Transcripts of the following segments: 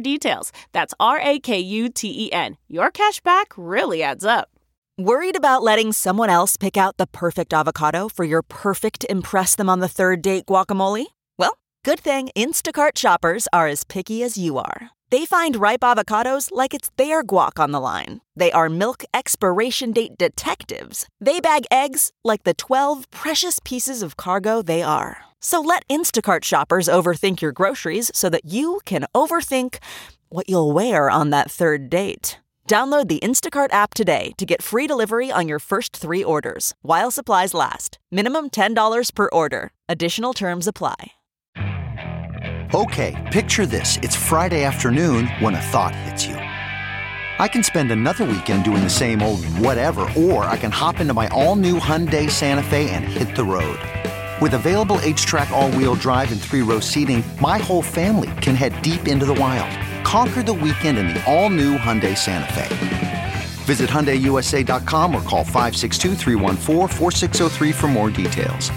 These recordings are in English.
details. That's R A K U T E N. Your cash back really adds up. Worried about letting someone else pick out the perfect avocado for your perfect Impress Them on the Third Date guacamole? Well, good thing Instacart shoppers are as picky as you are. They find ripe avocados like it's their guac on the line. They are milk expiration date detectives. They bag eggs like the 12 precious pieces of cargo they are. So let Instacart shoppers overthink your groceries so that you can overthink what you'll wear on that third date. Download the Instacart app today to get free delivery on your first three orders while supplies last. Minimum $10 per order. Additional terms apply. Okay, picture this. It's Friday afternoon when a thought hits you. I can spend another weekend doing the same old whatever, or I can hop into my all new Hyundai Santa Fe and hit the road. With available HTRAC, all wheel drive, and three row seating, my whole family can head deep into the wild. Conquer the weekend in the all new Hyundai Santa Fe. Visit HyundaiUSA.com or call 562 for more details.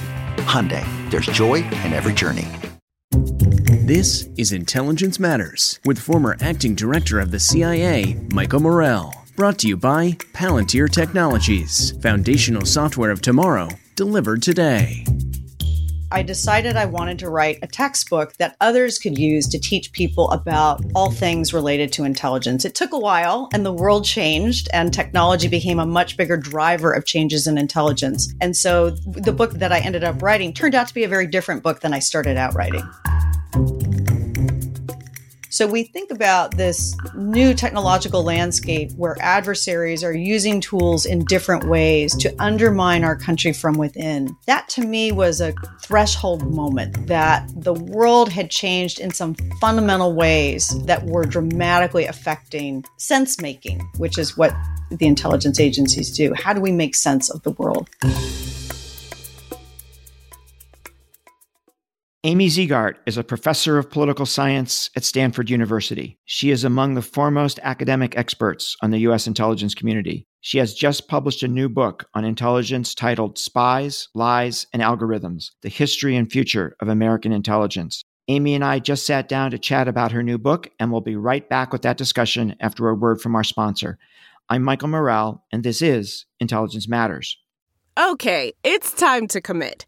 Hyundai, there's joy in every journey. This is Intelligence Matters with former acting director of the CIA, Michael Morell. Brought to you by Palantir Technologies, foundational software of tomorrow, delivered today. I decided I wanted to write a textbook that others could use to teach people about all things related to intelligence. It took a while and the world changed and technology became a much bigger driver of changes in intelligence. And so the book that I ended up writing turned out to be a very different book than I started out writing. So we think about this new technological landscape where adversaries are using tools in different ways to undermine our country from within. That to me was a threshold moment that the world had changed in some fundamental ways that were dramatically affecting sense making, which is what the intelligence agencies do. How do we make sense of the world? Amy Zegart is a professor of political science at Stanford University. She is among the foremost academic experts on the U.S. intelligence community. She has just published a new book on intelligence titled Spies, Lies, and Algorithms The History and Future of American Intelligence. Amy and I just sat down to chat about her new book, and we'll be right back with that discussion after a word from our sponsor. I'm Michael Morell, and this is Intelligence Matters. Okay, it's time to commit.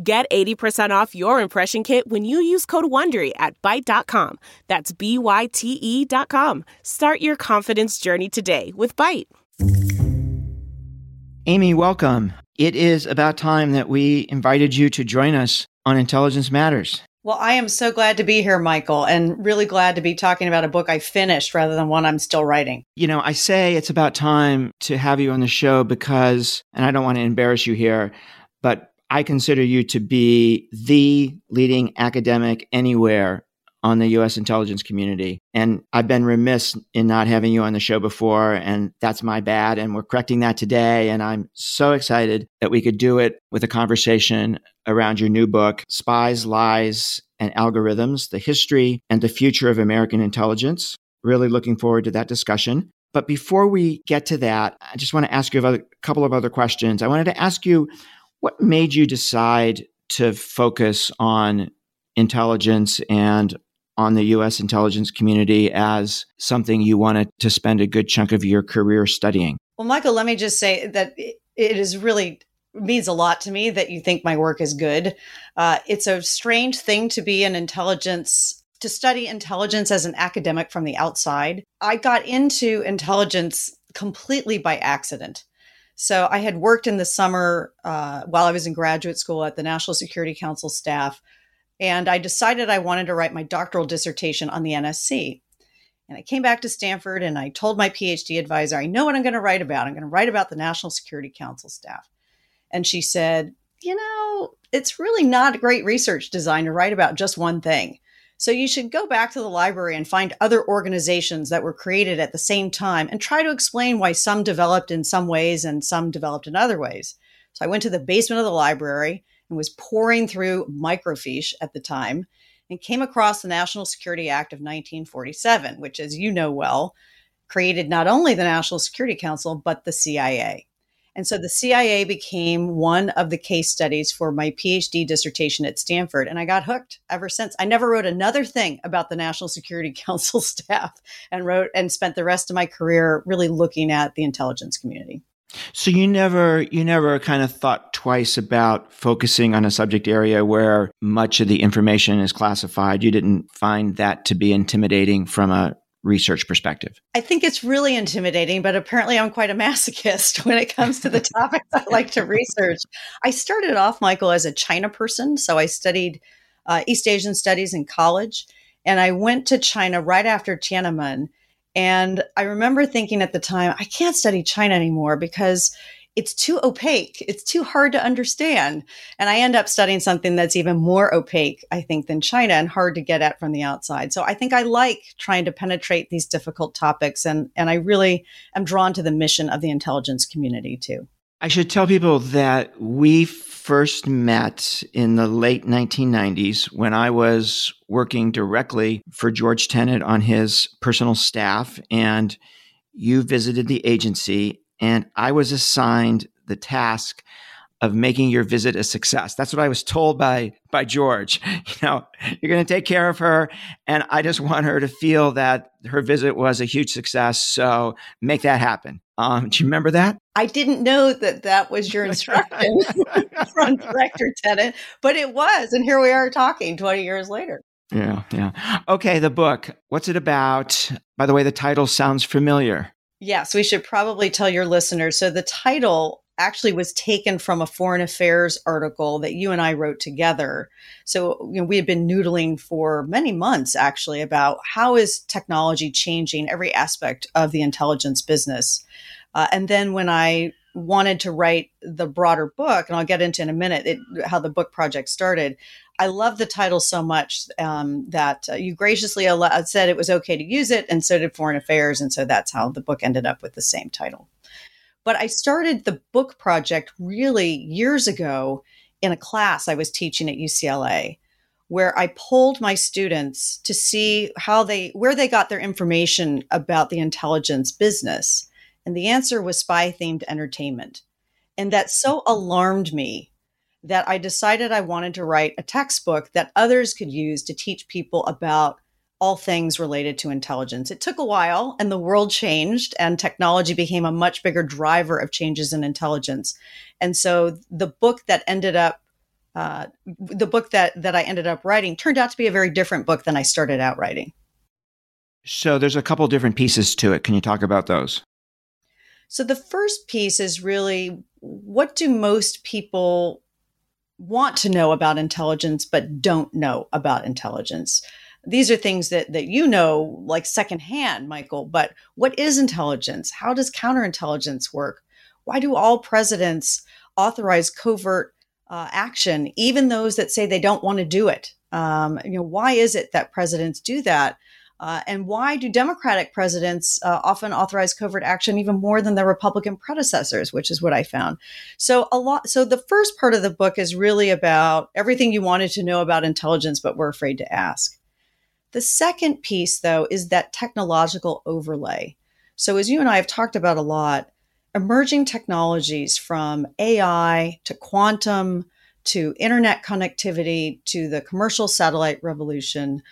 Get 80% off your impression kit when you use code WONDERY at Byte.com. That's B-Y-T-E dot com. Start your confidence journey today with Byte. Amy, welcome. It is about time that we invited you to join us on Intelligence Matters. Well, I am so glad to be here, Michael, and really glad to be talking about a book I finished rather than one I'm still writing. You know, I say it's about time to have you on the show because, and I don't want to embarrass you here, but I consider you to be the leading academic anywhere on the US intelligence community. And I've been remiss in not having you on the show before, and that's my bad. And we're correcting that today. And I'm so excited that we could do it with a conversation around your new book, Spies, Lies, and Algorithms The History and the Future of American Intelligence. Really looking forward to that discussion. But before we get to that, I just want to ask you a couple of other questions. I wanted to ask you what made you decide to focus on intelligence and on the US intelligence community as something you wanted to spend a good chunk of your career studying? Well, Michael, let me just say that it is really means a lot to me that you think my work is good. Uh, it's a strange thing to be an intelligence to study intelligence as an academic from the outside. I got into intelligence completely by accident. So I had worked in the summer uh, while I was in graduate school at the National Security Council staff, and I decided I wanted to write my doctoral dissertation on the NSC. And I came back to Stanford and I told my PhD advisor, I know what I'm going to write about. I'm going to write about the National Security Council staff. And she said, You know, it's really not great research design to write about just one thing. So you should go back to the library and find other organizations that were created at the same time and try to explain why some developed in some ways and some developed in other ways. So I went to the basement of the library and was pouring through microfiche at the time and came across the National Security Act of 1947, which, as you know well, created not only the National Security Council, but the CIA. And so the CIA became one of the case studies for my PhD dissertation at Stanford. And I got hooked ever since. I never wrote another thing about the National Security Council staff and wrote and spent the rest of my career really looking at the intelligence community. So you never you never kind of thought twice about focusing on a subject area where much of the information is classified. You didn't find that to be intimidating from a research perspective? I think it's really intimidating, but apparently I'm quite a masochist when it comes to the topics I like to research. I started off, Michael, as a China person. So I studied uh, East Asian studies in college. And I went to China right after Tiananmen. And I remember thinking at the time, I can't study China anymore because it's too opaque. It's too hard to understand. And I end up studying something that's even more opaque, I think, than China and hard to get at from the outside. So I think I like trying to penetrate these difficult topics. And, and I really am drawn to the mission of the intelligence community too. I should tell people that we first met in the late 1990s when I was working directly for George Tenet on his personal staff. And you visited the agency and I was assigned the task of making your visit a success. That's what I was told by by George. You know, you're going to take care of her, and I just want her to feel that her visit was a huge success. So make that happen. Um, do you remember that? I didn't know that that was your instruction from Director Tenet, but it was, and here we are talking 20 years later. Yeah, yeah. Okay, the book. What's it about? By the way, the title sounds familiar. Yes, we should probably tell your listeners. So the title actually was taken from a foreign affairs article that you and I wrote together. So you know, we had been noodling for many months actually about how is technology changing every aspect of the intelligence business. Uh, and then when I wanted to write the broader book, and I'll get into in a minute it, how the book project started. I love the title so much um, that uh, you graciously al- said it was okay to use it, and so did Foreign Affairs, and so that's how the book ended up with the same title. But I started the book project really years ago in a class I was teaching at UCLA, where I polled my students to see how they where they got their information about the intelligence business, and the answer was spy themed entertainment, and that so alarmed me that I decided I wanted to write a textbook that others could use to teach people about all things related to intelligence. It took a while and the world changed and technology became a much bigger driver of changes in intelligence. And so the book that ended up uh, the book that that I ended up writing turned out to be a very different book than I started out writing. So there's a couple different pieces to it. Can you talk about those? So the first piece is really what do most people want to know about intelligence but don't know about intelligence. These are things that that you know like secondhand michael but what is intelligence? How does counterintelligence work? Why do all presidents authorize covert uh, action even those that say they don't want to do it? Um, you know why is it that presidents do that uh, and why do Democratic presidents uh, often authorize covert action even more than their Republican predecessors, which is what I found. So a lot. So the first part of the book is really about everything you wanted to know about intelligence, but were afraid to ask. The second piece, though, is that technological overlay. So as you and I have talked about a lot, emerging technologies from AI to quantum to internet connectivity to the commercial satellite revolution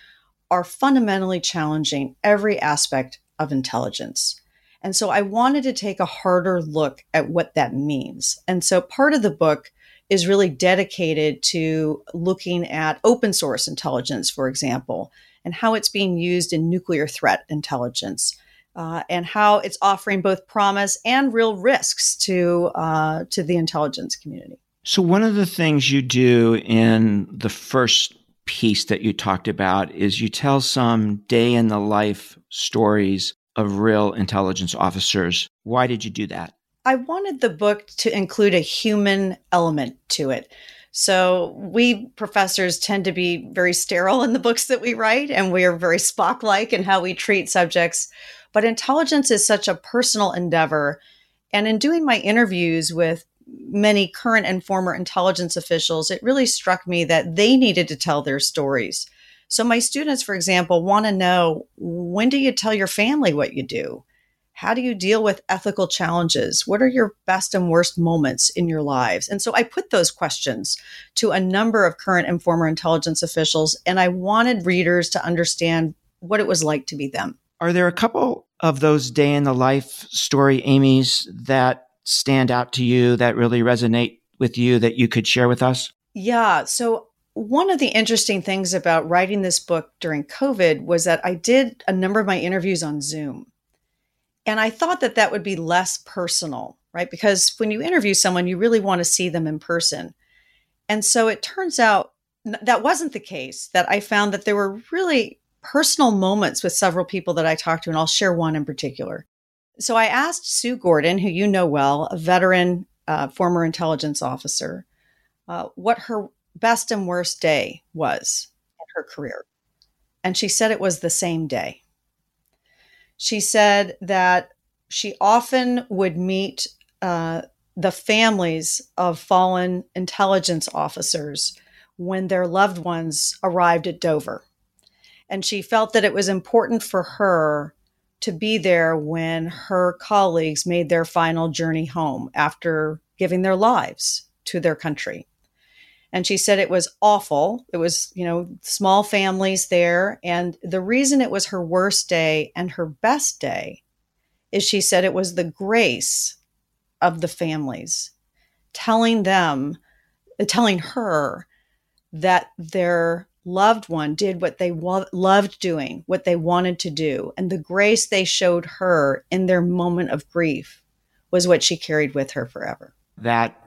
are fundamentally challenging every aspect of intelligence. And so I wanted to take a harder look at what that means. And so part of the book is really dedicated to looking at open source intelligence, for example, and how it's being used in nuclear threat intelligence. uh, and how it's offering both promise and real risks to uh, to the intelligence community. So one of the things you do in the first piece that you talked about is you tell some day in the life stories of real intelligence officers. Why did you do that? I wanted the book to include a human element to it. So we professors tend to be very sterile in the books that we write, and we are very Spock like in how we treat subjects. But intelligence is such a personal endeavor. And in doing my interviews with many current and former intelligence officials, it really struck me that they needed to tell their stories. So, my students, for example, want to know when do you tell your family what you do? How do you deal with ethical challenges? What are your best and worst moments in your lives? And so I put those questions to a number of current and former intelligence officials, and I wanted readers to understand what it was like to be them. Are there a couple of those day in the life story Amy's that stand out to you that really resonate with you that you could share with us? Yeah. So one of the interesting things about writing this book during COVID was that I did a number of my interviews on Zoom. And I thought that that would be less personal, right? Because when you interview someone, you really want to see them in person. And so it turns out that wasn't the case, that I found that there were really personal moments with several people that I talked to, and I'll share one in particular. So I asked Sue Gordon, who you know well, a veteran uh, former intelligence officer, uh, what her best and worst day was in her career. And she said it was the same day she said that she often would meet uh, the families of fallen intelligence officers when their loved ones arrived at Dover. And she felt that it was important for her to be there when her colleagues made their final journey home after giving their lives to their country. And she said it was awful. It was, you know, small families there. And the reason it was her worst day and her best day is she said it was the grace of the families telling them, telling her that their loved one did what they wa- loved doing, what they wanted to do. And the grace they showed her in their moment of grief was what she carried with her forever. That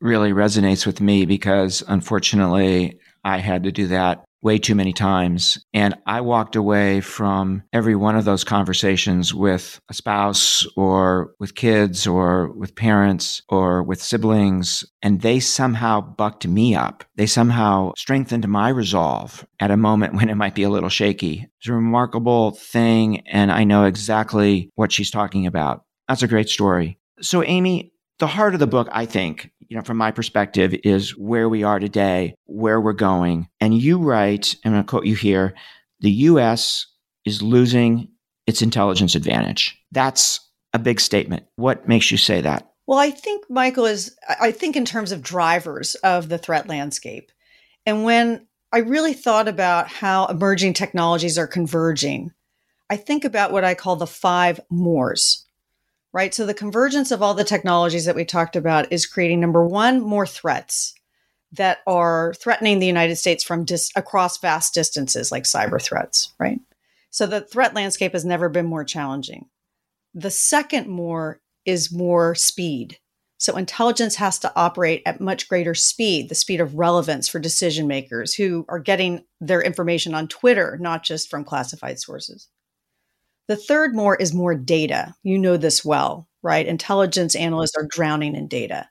really resonates with me because unfortunately I had to do that way too many times. And I walked away from every one of those conversations with a spouse or with kids or with parents or with siblings. And they somehow bucked me up. They somehow strengthened my resolve at a moment when it might be a little shaky. It's a remarkable thing. And I know exactly what she's talking about. That's a great story. So, Amy, the heart of the book, I think, you know, from my perspective, is where we are today, where we're going. And you write, I'm going to quote you here the US is losing its intelligence advantage. That's a big statement. What makes you say that? Well, I think, Michael, is I think in terms of drivers of the threat landscape. And when I really thought about how emerging technologies are converging, I think about what I call the five mores right? So the convergence of all the technologies that we talked about is creating number one, more threats that are threatening the United States from dis- across vast distances, like cyber threats, right? So the threat landscape has never been more challenging. The second more is more speed. So intelligence has to operate at much greater speed, the speed of relevance for decision makers who are getting their information on Twitter, not just from classified sources. The third more is more data. You know this well, right? Intelligence analysts are drowning in data.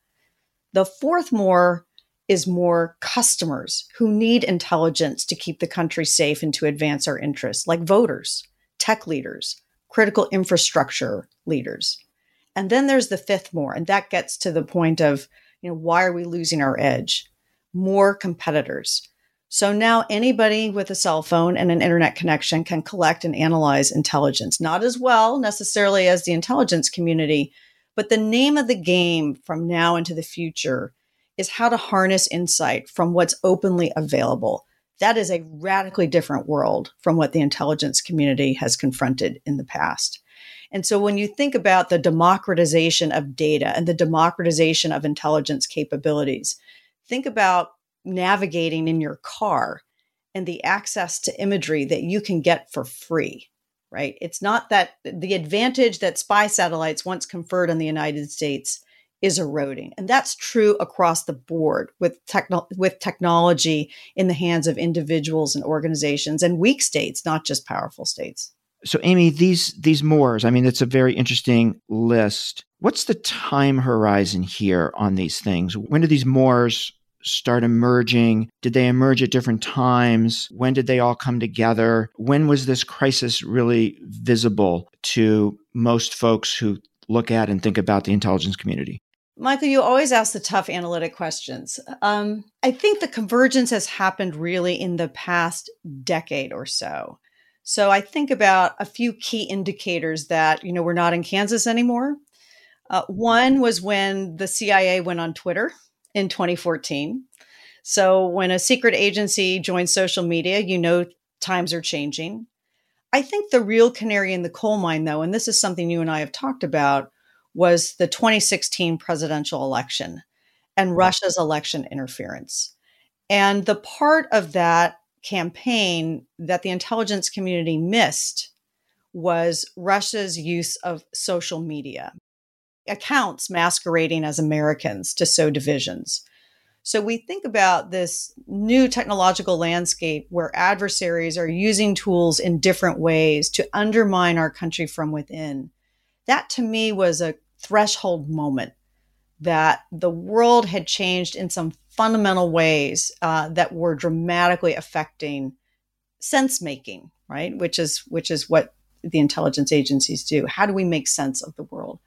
The fourth more is more customers who need intelligence to keep the country safe and to advance our interests, like voters, tech leaders, critical infrastructure leaders. And then there's the fifth more, and that gets to the point of, you know, why are we losing our edge? More competitors. So now anybody with a cell phone and an internet connection can collect and analyze intelligence, not as well necessarily as the intelligence community, but the name of the game from now into the future is how to harness insight from what's openly available. That is a radically different world from what the intelligence community has confronted in the past. And so when you think about the democratization of data and the democratization of intelligence capabilities, think about navigating in your car and the access to imagery that you can get for free. right? It's not that the advantage that spy satellites once conferred on the United States is eroding. And that's true across the board with techno- with technology in the hands of individuals and organizations and weak states, not just powerful states. So Amy, these these Moors, I mean it's a very interesting list. What's the time horizon here on these things? When do these Moors start emerging? Did they emerge at different times? When did they all come together? When was this crisis really visible to most folks who look at and think about the intelligence community? Michael, you always ask the tough analytic questions. Um, I think the convergence has happened really in the past decade or so. So I think about a few key indicators that, you know, we're not in Kansas anymore. Uh, one was when the CIA went on Twitter in 2014. So when a secret agency joins social media, you know times are changing. I think the real canary in the coal mine, though, and this is something you and I have talked about, was the 2016 presidential election and Russia's election interference. And the part of that campaign that the intelligence community missed was Russia's use of social media accounts masquerading as Americans to sow divisions. So we think about this new technological landscape where adversaries are using tools in different ways to undermine our country from within. That to me was a threshold moment that the world had changed in some fundamental ways uh, that were dramatically affecting sense making, right? Which is which is what the intelligence agencies do. How do we make sense of the world?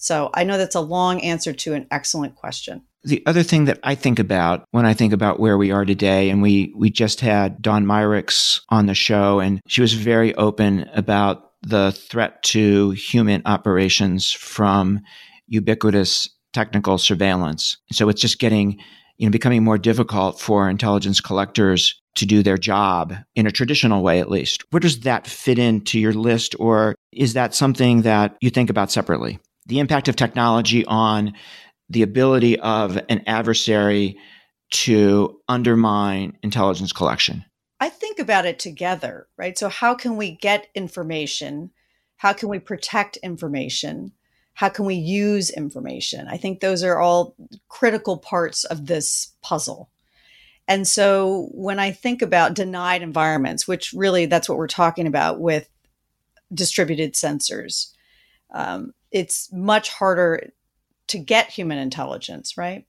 So I know that's a long answer to an excellent question. The other thing that I think about when I think about where we are today, and we we just had Dawn Meyerriecks on the show, and she was very open about the threat to human operations from ubiquitous technical surveillance. So it's just getting, you know, becoming more difficult for intelligence collectors to do their job in a traditional way, at least. Where does that fit into your list, or is that something that you think about separately? The impact of technology on the ability of an adversary to undermine intelligence collection? I think about it together, right? So, how can we get information? How can we protect information? How can we use information? I think those are all critical parts of this puzzle. And so, when I think about denied environments, which really that's what we're talking about with distributed sensors, um, it's much harder to get human intelligence, right?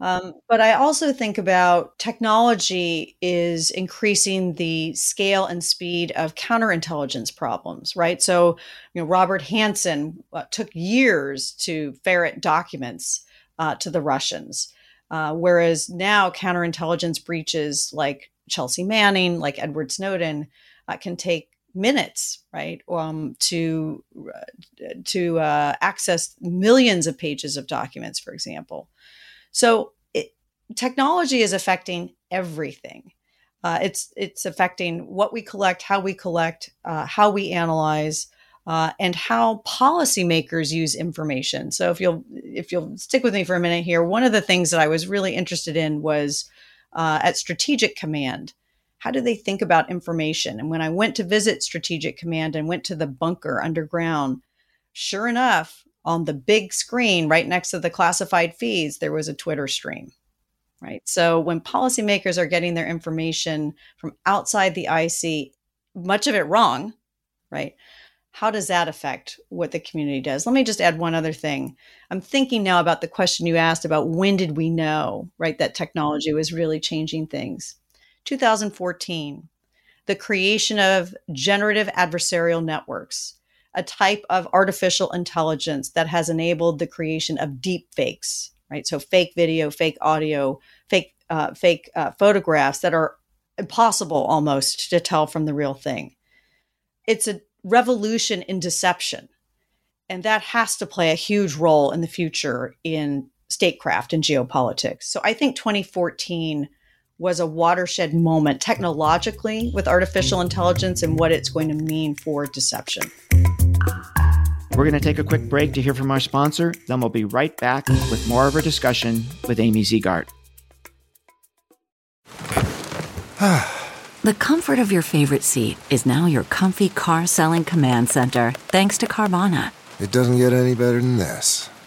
Um, but I also think about technology is increasing the scale and speed of counterintelligence problems, right? So, you know, Robert Hanssen uh, took years to ferret documents uh, to the Russians, uh, whereas now counterintelligence breaches like Chelsea Manning, like Edward Snowden, uh, can take minutes, right, um, to to uh, access millions of pages of documents, for example. So it, technology is affecting everything. Uh, it's it's affecting what we collect, how we collect, uh, how we analyze, uh, and how policymakers use information. So if you'll if you'll stick with me for a minute here, one of the things that I was really interested in was uh, at Strategic Command how do they think about information? And when I went to visit Strategic Command and went to the bunker underground, sure enough, on the big screen right next to the classified feeds, there was a Twitter stream. Right. So when policymakers are getting their information from outside the IC, much of it wrong, right? How does that affect what the community does? Let me just add one other thing. I'm thinking now about the question you asked about when did we know, right, that technology was really changing things. 2014, the creation of generative adversarial networks, a type of artificial intelligence that has enabled the creation of deep fakes, right? So fake video, fake audio, fake uh, fake uh, photographs that are impossible almost to tell from the real thing. It's a revolution in deception. And that has to play a huge role in the future in statecraft and geopolitics. So I think 2014 was a watershed moment technologically with artificial intelligence and what it's going to mean for deception. We're going to take a quick break to hear from our sponsor, then we'll be right back with more of our discussion with Amy Zegart. The comfort of your favorite seat is now your comfy car selling command center, thanks to Carvana. It doesn't get any better than this.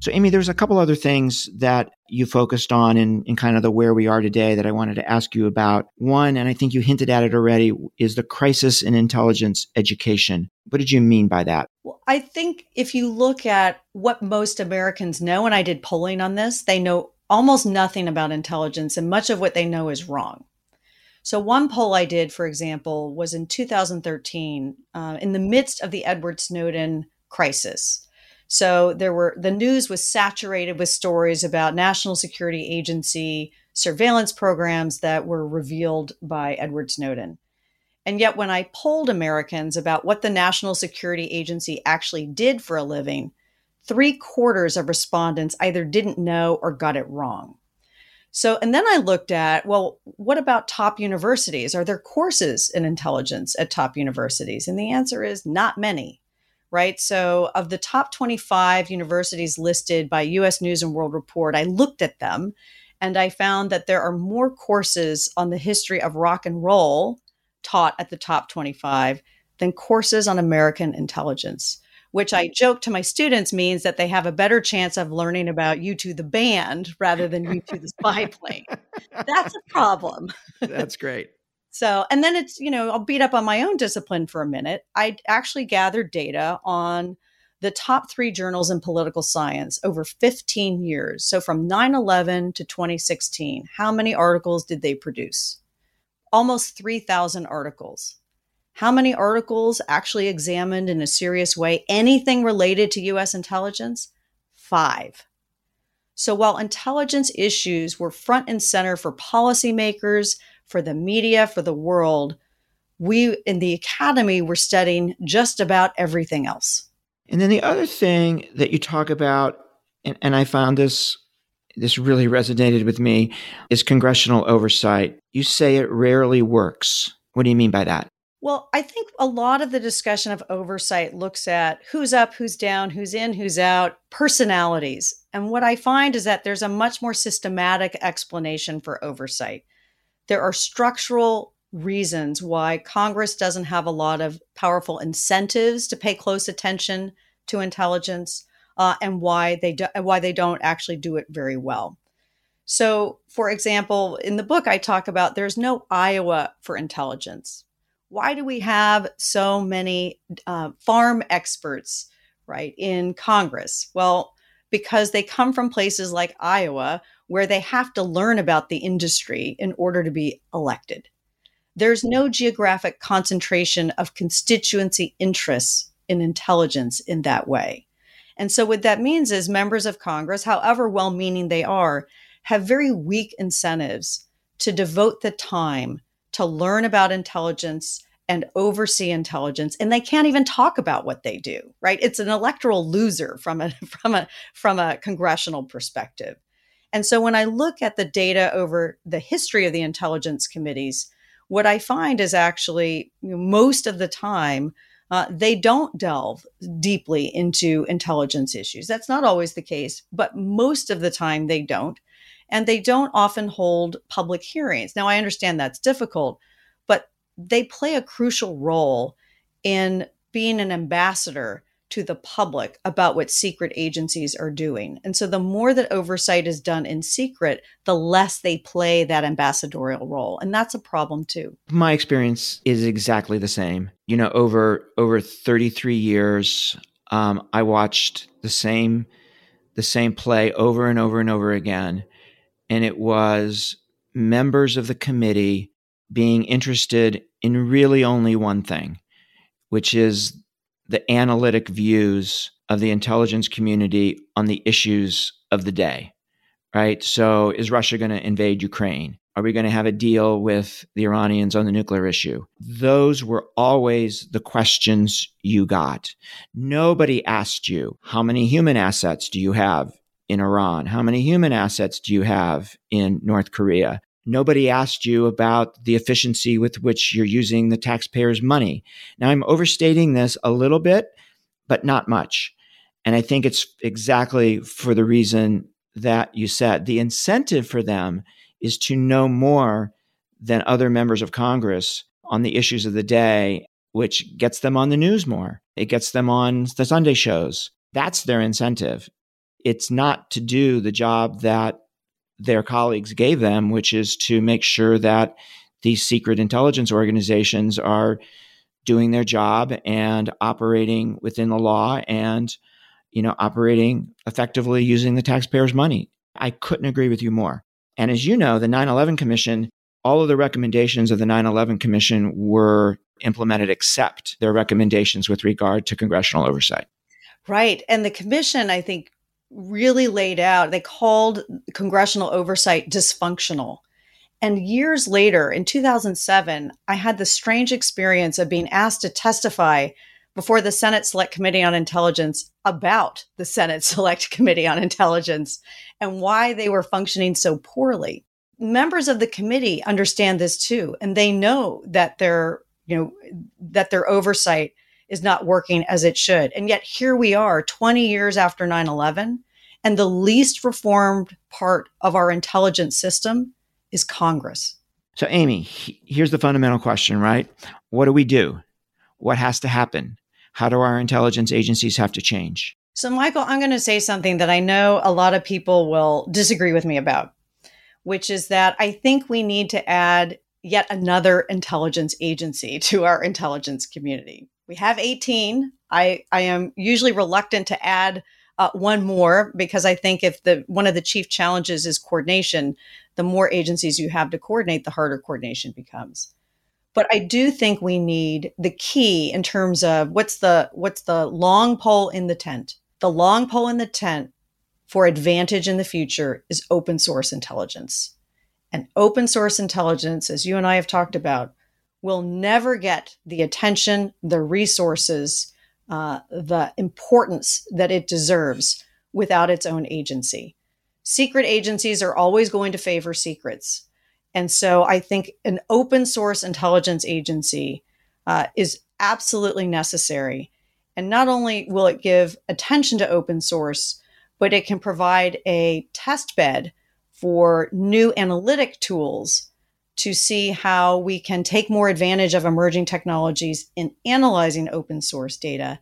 So, Amy, there's a couple other things that you focused on in, in kind of the where we are today that I wanted to ask you about. One, and I think you hinted at it already, is the crisis in intelligence education. What did you mean by that? Well, I think if you look at what most Americans know, and I did polling on this, they know almost nothing about intelligence, and much of what they know is wrong. So, one poll I did, for example, was in 2013 uh, in the midst of the Edward Snowden crisis. So there were the news was saturated with stories about national security agency surveillance programs that were revealed by Edward Snowden. And yet when I polled Americans about what the National Security Agency actually did for a living, three quarters of respondents either didn't know or got it wrong. So, and then I looked at, well, what about top universities? Are there courses in intelligence at top universities? And the answer is not many right? So, of the top 25 universities listed by US News and World Report, I looked at them and I found that there are more courses on the history of rock and roll taught at the top 25 than courses on American intelligence. Which I joke to my students means that they have a better chance of learning about U2 the band rather than U2 the spy plane. That's a problem. That's great. So, and then it's, you know, I'll beat up on my own discipline for a minute. I actually gathered data on the top three journals in political science over 15 years. So, from 9 11 to 2016, how many articles did they produce? Almost 3,000 articles. How many articles actually examined in a serious way anything related to US intelligence? Five. So, while intelligence issues were front and center for policymakers, for the media, for the world, we in the academy were studying just about everything else. And then the other thing that you talk about, and, and I found this this really resonated with me, is congressional oversight. You say it rarely works. What do you mean by that? Well, I think a lot of the discussion of oversight looks at who's up, who's down, who's in, who's out, personalities. And what I find is that there's a much more systematic explanation for oversight there are structural reasons why Congress doesn't have a lot of powerful incentives to pay close attention to intelligence, uh, and why they do, why they don't actually do it very well. So, for example, in the book, I talk about there's no Iowa for intelligence. Why do we have so many uh, farm experts, right, in Congress? Well, because they come from places like Iowa, where they have to learn about the industry in order to be elected. There's no geographic concentration of constituency interests in intelligence in that way. And so, what that means is members of Congress, however well meaning they are, have very weak incentives to devote the time to learn about intelligence and oversee intelligence and they can't even talk about what they do right it's an electoral loser from a from a from a congressional perspective and so when I look at the data over the history of the intelligence committees, what I find is actually most of the time, uh, they don't delve deeply into intelligence issues. That's not always the case, but most of the time they don't. And they don't often hold public hearings. Now, I understand that's difficult, they play a crucial role in being an ambassador to the public about what secret agencies are doing. And so the more that oversight is done in secret, the less they play that ambassadorial role. And that's a problem too. My experience is exactly the same. You know, over over 33 years, um, I watched the same the same play over and over and over again. And it was members of the committee being interested in really only one thing, which is the analytic views of the intelligence community on the issues of the day, right? So, is Russia going to invade Ukraine? Are we going to have a deal with the Iranians on the nuclear issue? Those were always the questions you got. Nobody asked you, how many human assets do you have in Iran? How many human assets do you have in North Korea? Nobody asked you about the efficiency with which you're using the taxpayers' money. Now, I'm overstating this a little bit, but not much. And I think it's exactly for the reason that you said. The incentive for them is to know more than other members of Congress on the issues of the day, which gets them on the news more. It gets them on the Sunday shows. That's their incentive. It's not to do the job that their colleagues gave them, which is to make sure that these secret intelligence organizations are doing their job and operating within the law and you know operating effectively using the taxpayers money i couldn't agree with you more and as you know, the 9 11 Commission, all of the recommendations of the 9 11 Commission were implemented except their recommendations with regard to congressional oversight. Right. And the commission, I think, really laid out, they called congressional oversight dysfunctional. And years later, in 2007, I had the strange experience of being asked to testify before the Senate Select Committee on Intelligence about the Senate Select Committee on Intelligence and why they were functioning so poorly. Members of the committee understand this too, and they know that their, you know, that their oversight is not working as it should. And yet here we are 20 years after 9/11, and the least reformed part of our intelligence system is Congress. So Amy, here's the fundamental question, right? What do we do? What has to happen? How do our intelligence agencies have to change? So, Michael, I'm going to say something that I know a lot of people will disagree with me about, which is that I think we need to add yet another intelligence agency to our intelligence community. We have 18. I, I am usually reluctant to add uh, one more because I think if the one of the chief challenges is coordination, the more agencies you have to coordinate, the harder coordination becomes. But I do think we need the key in terms of what's the what's the long pole in the tent. The long pole in the tent for advantage in the future is open source intelligence. And open source intelligence, as you and I have talked about, will never get the attention, the resources, uh, the importance that it deserves without its own agency. Secret agencies are always going to favor secrets. And so I think an open source intelligence agency uh, is absolutely necessary. And not only will it give attention to open source, but it can provide a test bed for new analytic tools to see how we can take more advantage of emerging technologies in analyzing open source data.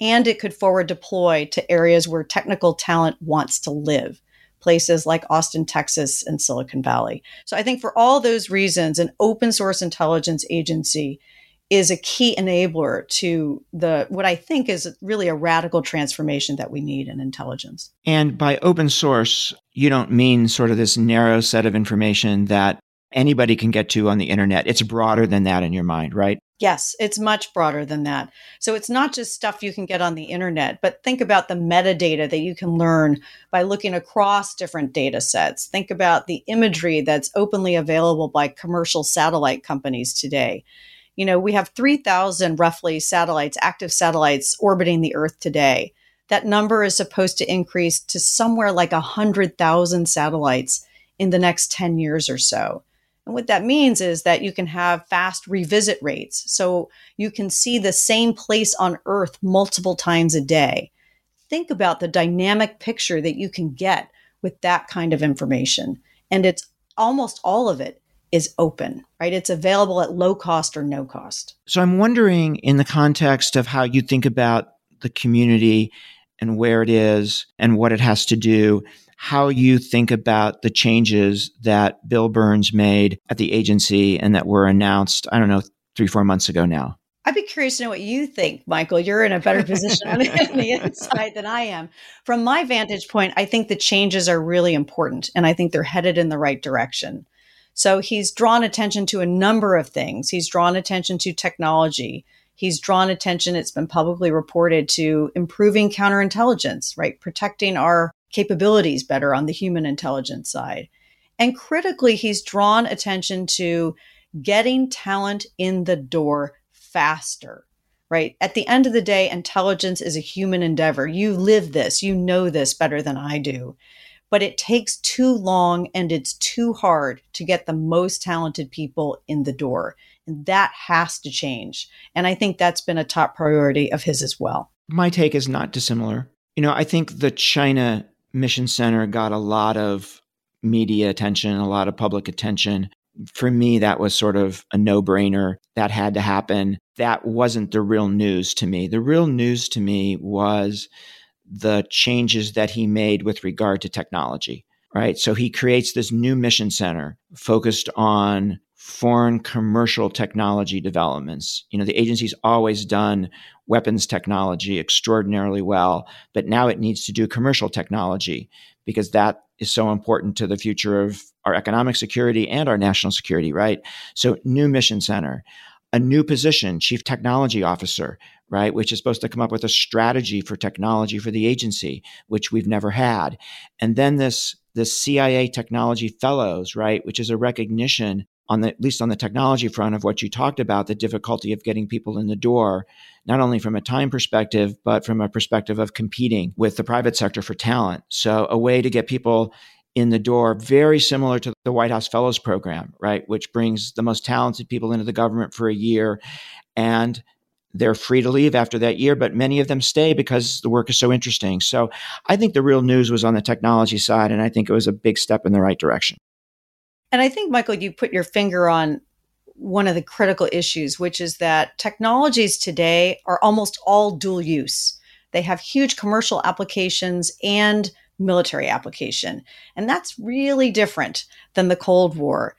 And it could forward deploy to areas where technical talent wants to live places like Austin, Texas, and Silicon Valley. So I think for all those reasons, an open source intelligence agency is a key enabler to the what I think is really a radical transformation that we need in intelligence. And by open source, you don't mean sort of this narrow set of information that anybody can get to on the internet. It's broader than that in your mind, right? Yes, it's much broader than that. So it's not just stuff you can get on the internet, but think about the metadata that you can learn by looking across different data sets. Think about the imagery that's openly available by commercial satellite companies today. You know, we have 3,000 roughly satellites, active satellites orbiting the Earth today. That number is supposed to increase to somewhere like 100,000 satellites in the next 10 years or so. And what that means is that you can have fast revisit rates. So you can see the same place on Earth multiple times a day. Think about the dynamic picture that you can get with that kind of information. And it's almost all of it is open, right? It's available at low cost or no cost. So I'm wondering, in the context of how you think about the community and where it is and what it has to do, how you think about the changes that Bill Burns made at the agency and that were announced, I don't know, three, four months ago now. I'd be curious to know what you think, Michael. You're in a better position on the inside than I am. From my vantage point, I think the changes are really important and I think they're headed in the right direction. So he's drawn attention to a number of things. He's drawn attention to technology. He's drawn attention, it's been publicly reported, to improving counterintelligence, right? Protecting our capabilities better on the human intelligence side. And critically, he's drawn attention to getting talent in the door faster, right? At the end of the day, intelligence is a human endeavor. You live this, you know this better than I do. But it takes too long and it's too hard to get the most talented people in the door. And that has to change. And I think that's been a top priority of his as well. My take is not dissimilar. You know, I think the China Mission Center got a lot of media attention, a lot of public attention. For me, that was sort of a no brainer. That had to happen. That wasn't the real news to me. The real news to me was the changes that he made with regard to technology, right? So he creates this new mission center focused on foreign commercial technology developments. You know, the agency's always done weapons technology extraordinarily well, but now it needs to do commercial technology because that is so important to the future of our economic security and our national security, right? So, new mission center, a new position, chief technology officer, right, which is supposed to come up with a strategy for technology for the agency, which we've never had. And then this this CIA technology fellows, right, which is a recognition on the at least on the technology front of what you talked about, the difficulty of getting people in the door, not only from a time perspective, but from a perspective of competing with the private sector for talent. So a way to get people in the door, very similar to the White House Fellows Program, right, which brings the most talented people into the government for a year and they're free to leave after that year, but many of them stay because the work is so interesting. So I think the real news was on the technology side, and I think it was a big step in the right direction. And I think, Michael, you put your finger on one of the critical issues, which is that technologies today are almost all dual use. They have huge commercial applications and military application. And that's really different than the Cold War,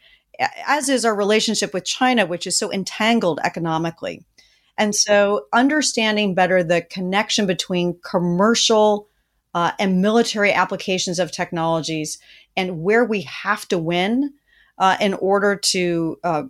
as is our relationship with China, which is so entangled economically. And so, understanding better the connection between commercial uh, and military applications of technologies and where we have to win uh, in order to uh,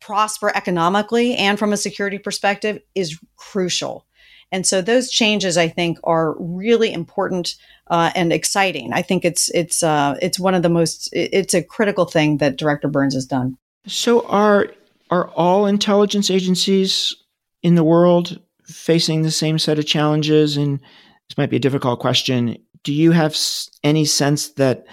prosper economically and from a security perspective is crucial. And so those changes, I think, are really important uh, and exciting. I think it's it's uh, it's one of the most it's a critical thing that Director Burns has done. So are are all intelligence agencies in the world facing the same set of challenges? And this might be a difficult question. Do you have any sense that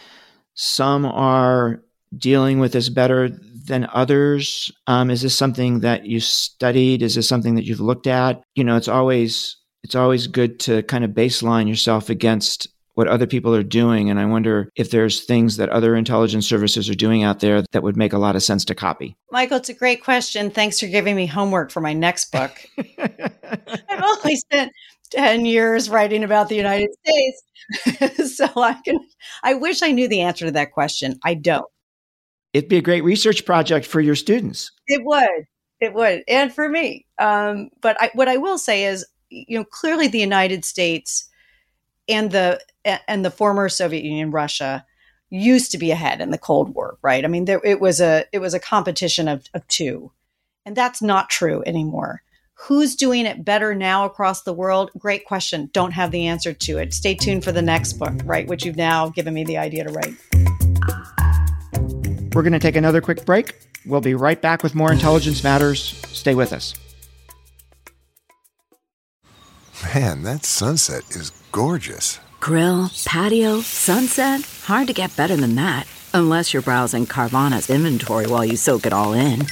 some are dealing with this better than others? Um, is this something that you studied? Is this something that you've looked at? You know, it's always it's always good to kind of baseline yourself against what other people are doing. And I wonder if there's things that other intelligence services are doing out there that would make a lot of sense to copy. Michael, it's a great question. Thanks for giving me homework for my next book. I've only spent 10 years writing about the United States. so I can I wish I knew the answer to that question. I don't. It'd be a great research project for your students. It would. It would. And for me. Um, but I, what I will say is, you know, clearly the United States and the and the former Soviet Union, Russia, used to be ahead in the Cold War, right? I mean, there, it was a it was a competition of, of two, and that's not true anymore. Who's doing it better now across the world? Great question. Don't have the answer to it. Stay tuned for the next book, right? Which you've now given me the idea to write. We're going to take another quick break. We'll be right back with more Intelligence Matters. Stay with us. Man, that sunset is gorgeous. Grill, patio, sunset. Hard to get better than that. Unless you're browsing Carvana's inventory while you soak it all in.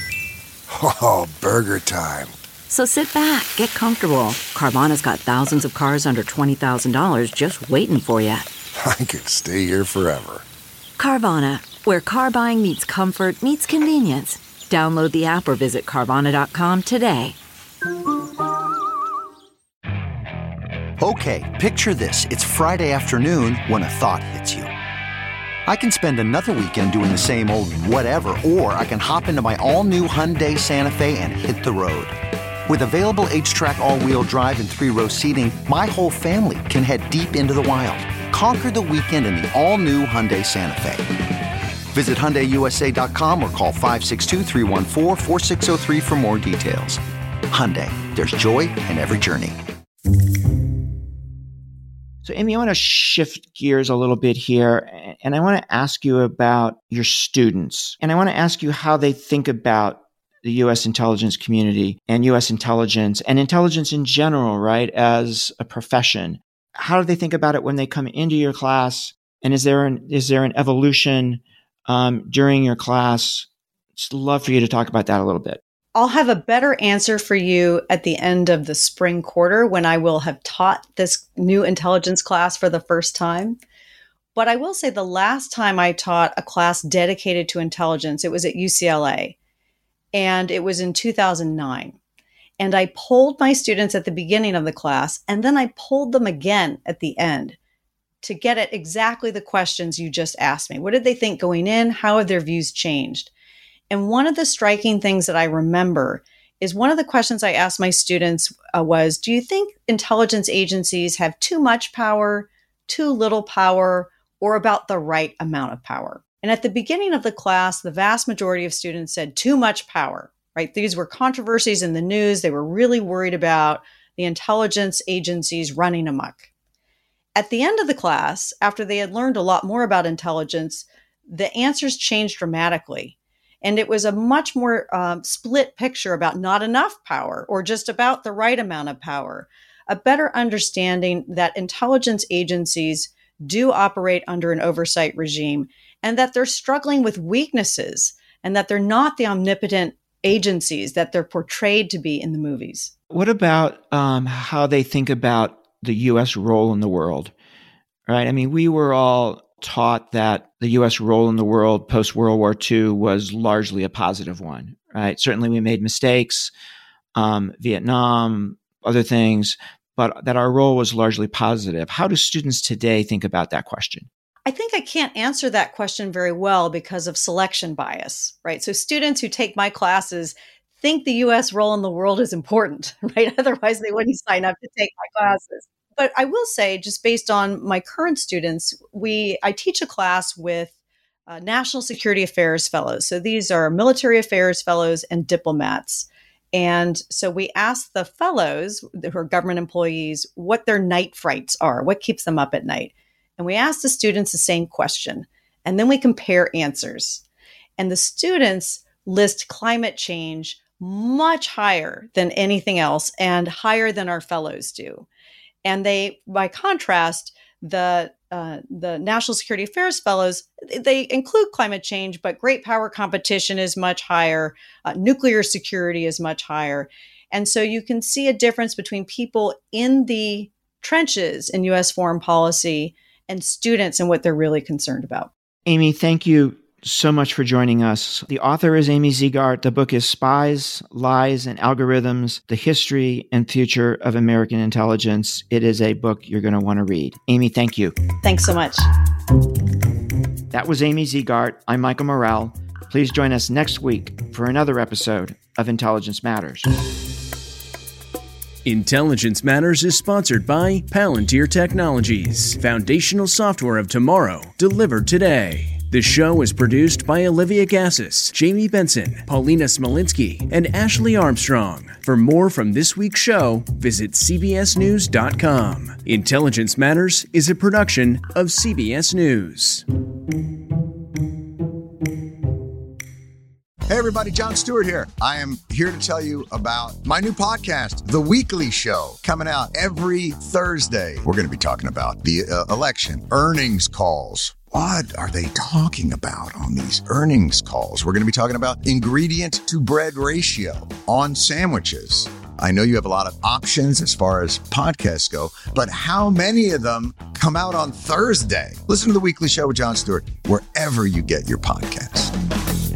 Oh, burger time. So sit back, get comfortable. Carvana's got thousands of cars under $20,000 just waiting for you. I could stay here forever. Carvana, where car buying meets comfort, meets convenience. Download the app or visit Carvana.com today. Okay, picture this. It's Friday afternoon when a thought hits you. I can spend another weekend doing the same old whatever, or I can hop into my all new Hyundai Santa Fe and hit the road. With available HTRAC, all wheel drive, and three row seating, my whole family can head deep into the wild. Conquer the weekend in the all new Hyundai Santa Fe. Visit HyundaiUSA.com or call 562 for more details. Hyundai, there's joy in every journey. So, Amy, I want to shift gears a little bit here, and I want to ask you about your students. And I want to ask you how they think about the US intelligence community and US intelligence and intelligence in general, right, as a profession. How do they think about it when they come into your class? And is there an, is there an evolution um, during your class? Just love for you to talk about that a little bit. I'll have a better answer for you at the end of the spring quarter when I will have taught this new intelligence class for the first time. But I will say the last time I taught a class dedicated to intelligence, it was at UCLA and it was in 2009. And I polled my students at the beginning of the class, and then I polled them again at the end to get at exactly the questions you just asked me. What did they think going in? How have their views changed? And one of the striking things that I remember is one of the questions I asked my students uh, was Do you think intelligence agencies have too much power, too little power, or about the right amount of power? And at the beginning of the class, the vast majority of students said too much power, right? These were controversies in the news. They were really worried about the intelligence agencies running amok. At the end of the class, after they had learned a lot more about intelligence, the answers changed dramatically. And it was a much more um, split picture about not enough power or just about the right amount of power, a better understanding that intelligence agencies do operate under an oversight regime and that they're struggling with weaknesses and that they're not the omnipotent agencies that they're portrayed to be in the movies. What about um, how they think about the U.S. role in the world? Right. I mean, we were all taught that the U.S. role in the world post World War II was largely a positive one. Right. Certainly, we made mistakes, um, Vietnam, other things, but that our role was largely positive. How do students today think about that question? I think I can't answer that question very well because of selection bias, right? So students who take my classes think the US role in the world is important, right? Otherwise, they wouldn't sign up to take my classes. But I will say, just based on my current students, we I teach a class with uh, National Security Affairs fellows. So these are military affairs fellows and diplomats. And so we ask the fellows who are government employees what their night frights are, what keeps them up at night. And we ask the students the same question. And then we compare answers. And the students list climate change much higher than anything else and higher than our fellows do. And they, by contrast, the uh, the National Security Affairs Fellows they include climate change, but great power competition is much higher, uh, nuclear security is much higher, and so you can see a difference between people in the trenches in U.S. foreign policy and students and what they're really concerned about. Amy, thank you so much for joining us. The author is Amy Zegart. The book is Spies, Lies, and Algorithms The History and Future of American Intelligence. It is a book you're going to want to read. Amy, thank you. Thanks so much. That was Amy Zegart. I'm Michael Morell. Please join us next week for another episode of Intelligence Matters. Intelligence Matters is sponsored by Palantir Technologies, foundational software of tomorrow, delivered today. The show is produced by Olivia Gazis, Jamie Benson, Paulina Smolinski, and Ashley Armstrong. For more from this week's show, visit CBSNews.com. Intelligence Matters is a production of CBS News. Hey, everybody, Jon Stewart here. I am here to tell you about my new podcast, The Weekly Show, coming out every Thursday. We're going to be talking about the uh, election, earnings calls. What are they talking about on these earnings calls? We're going to be talking about ingredient to bread ratio on sandwiches. I know you have a lot of options as far as podcasts go, but how many of them come out on Thursday? Listen to the weekly show with Jon Stewart wherever you get your podcasts.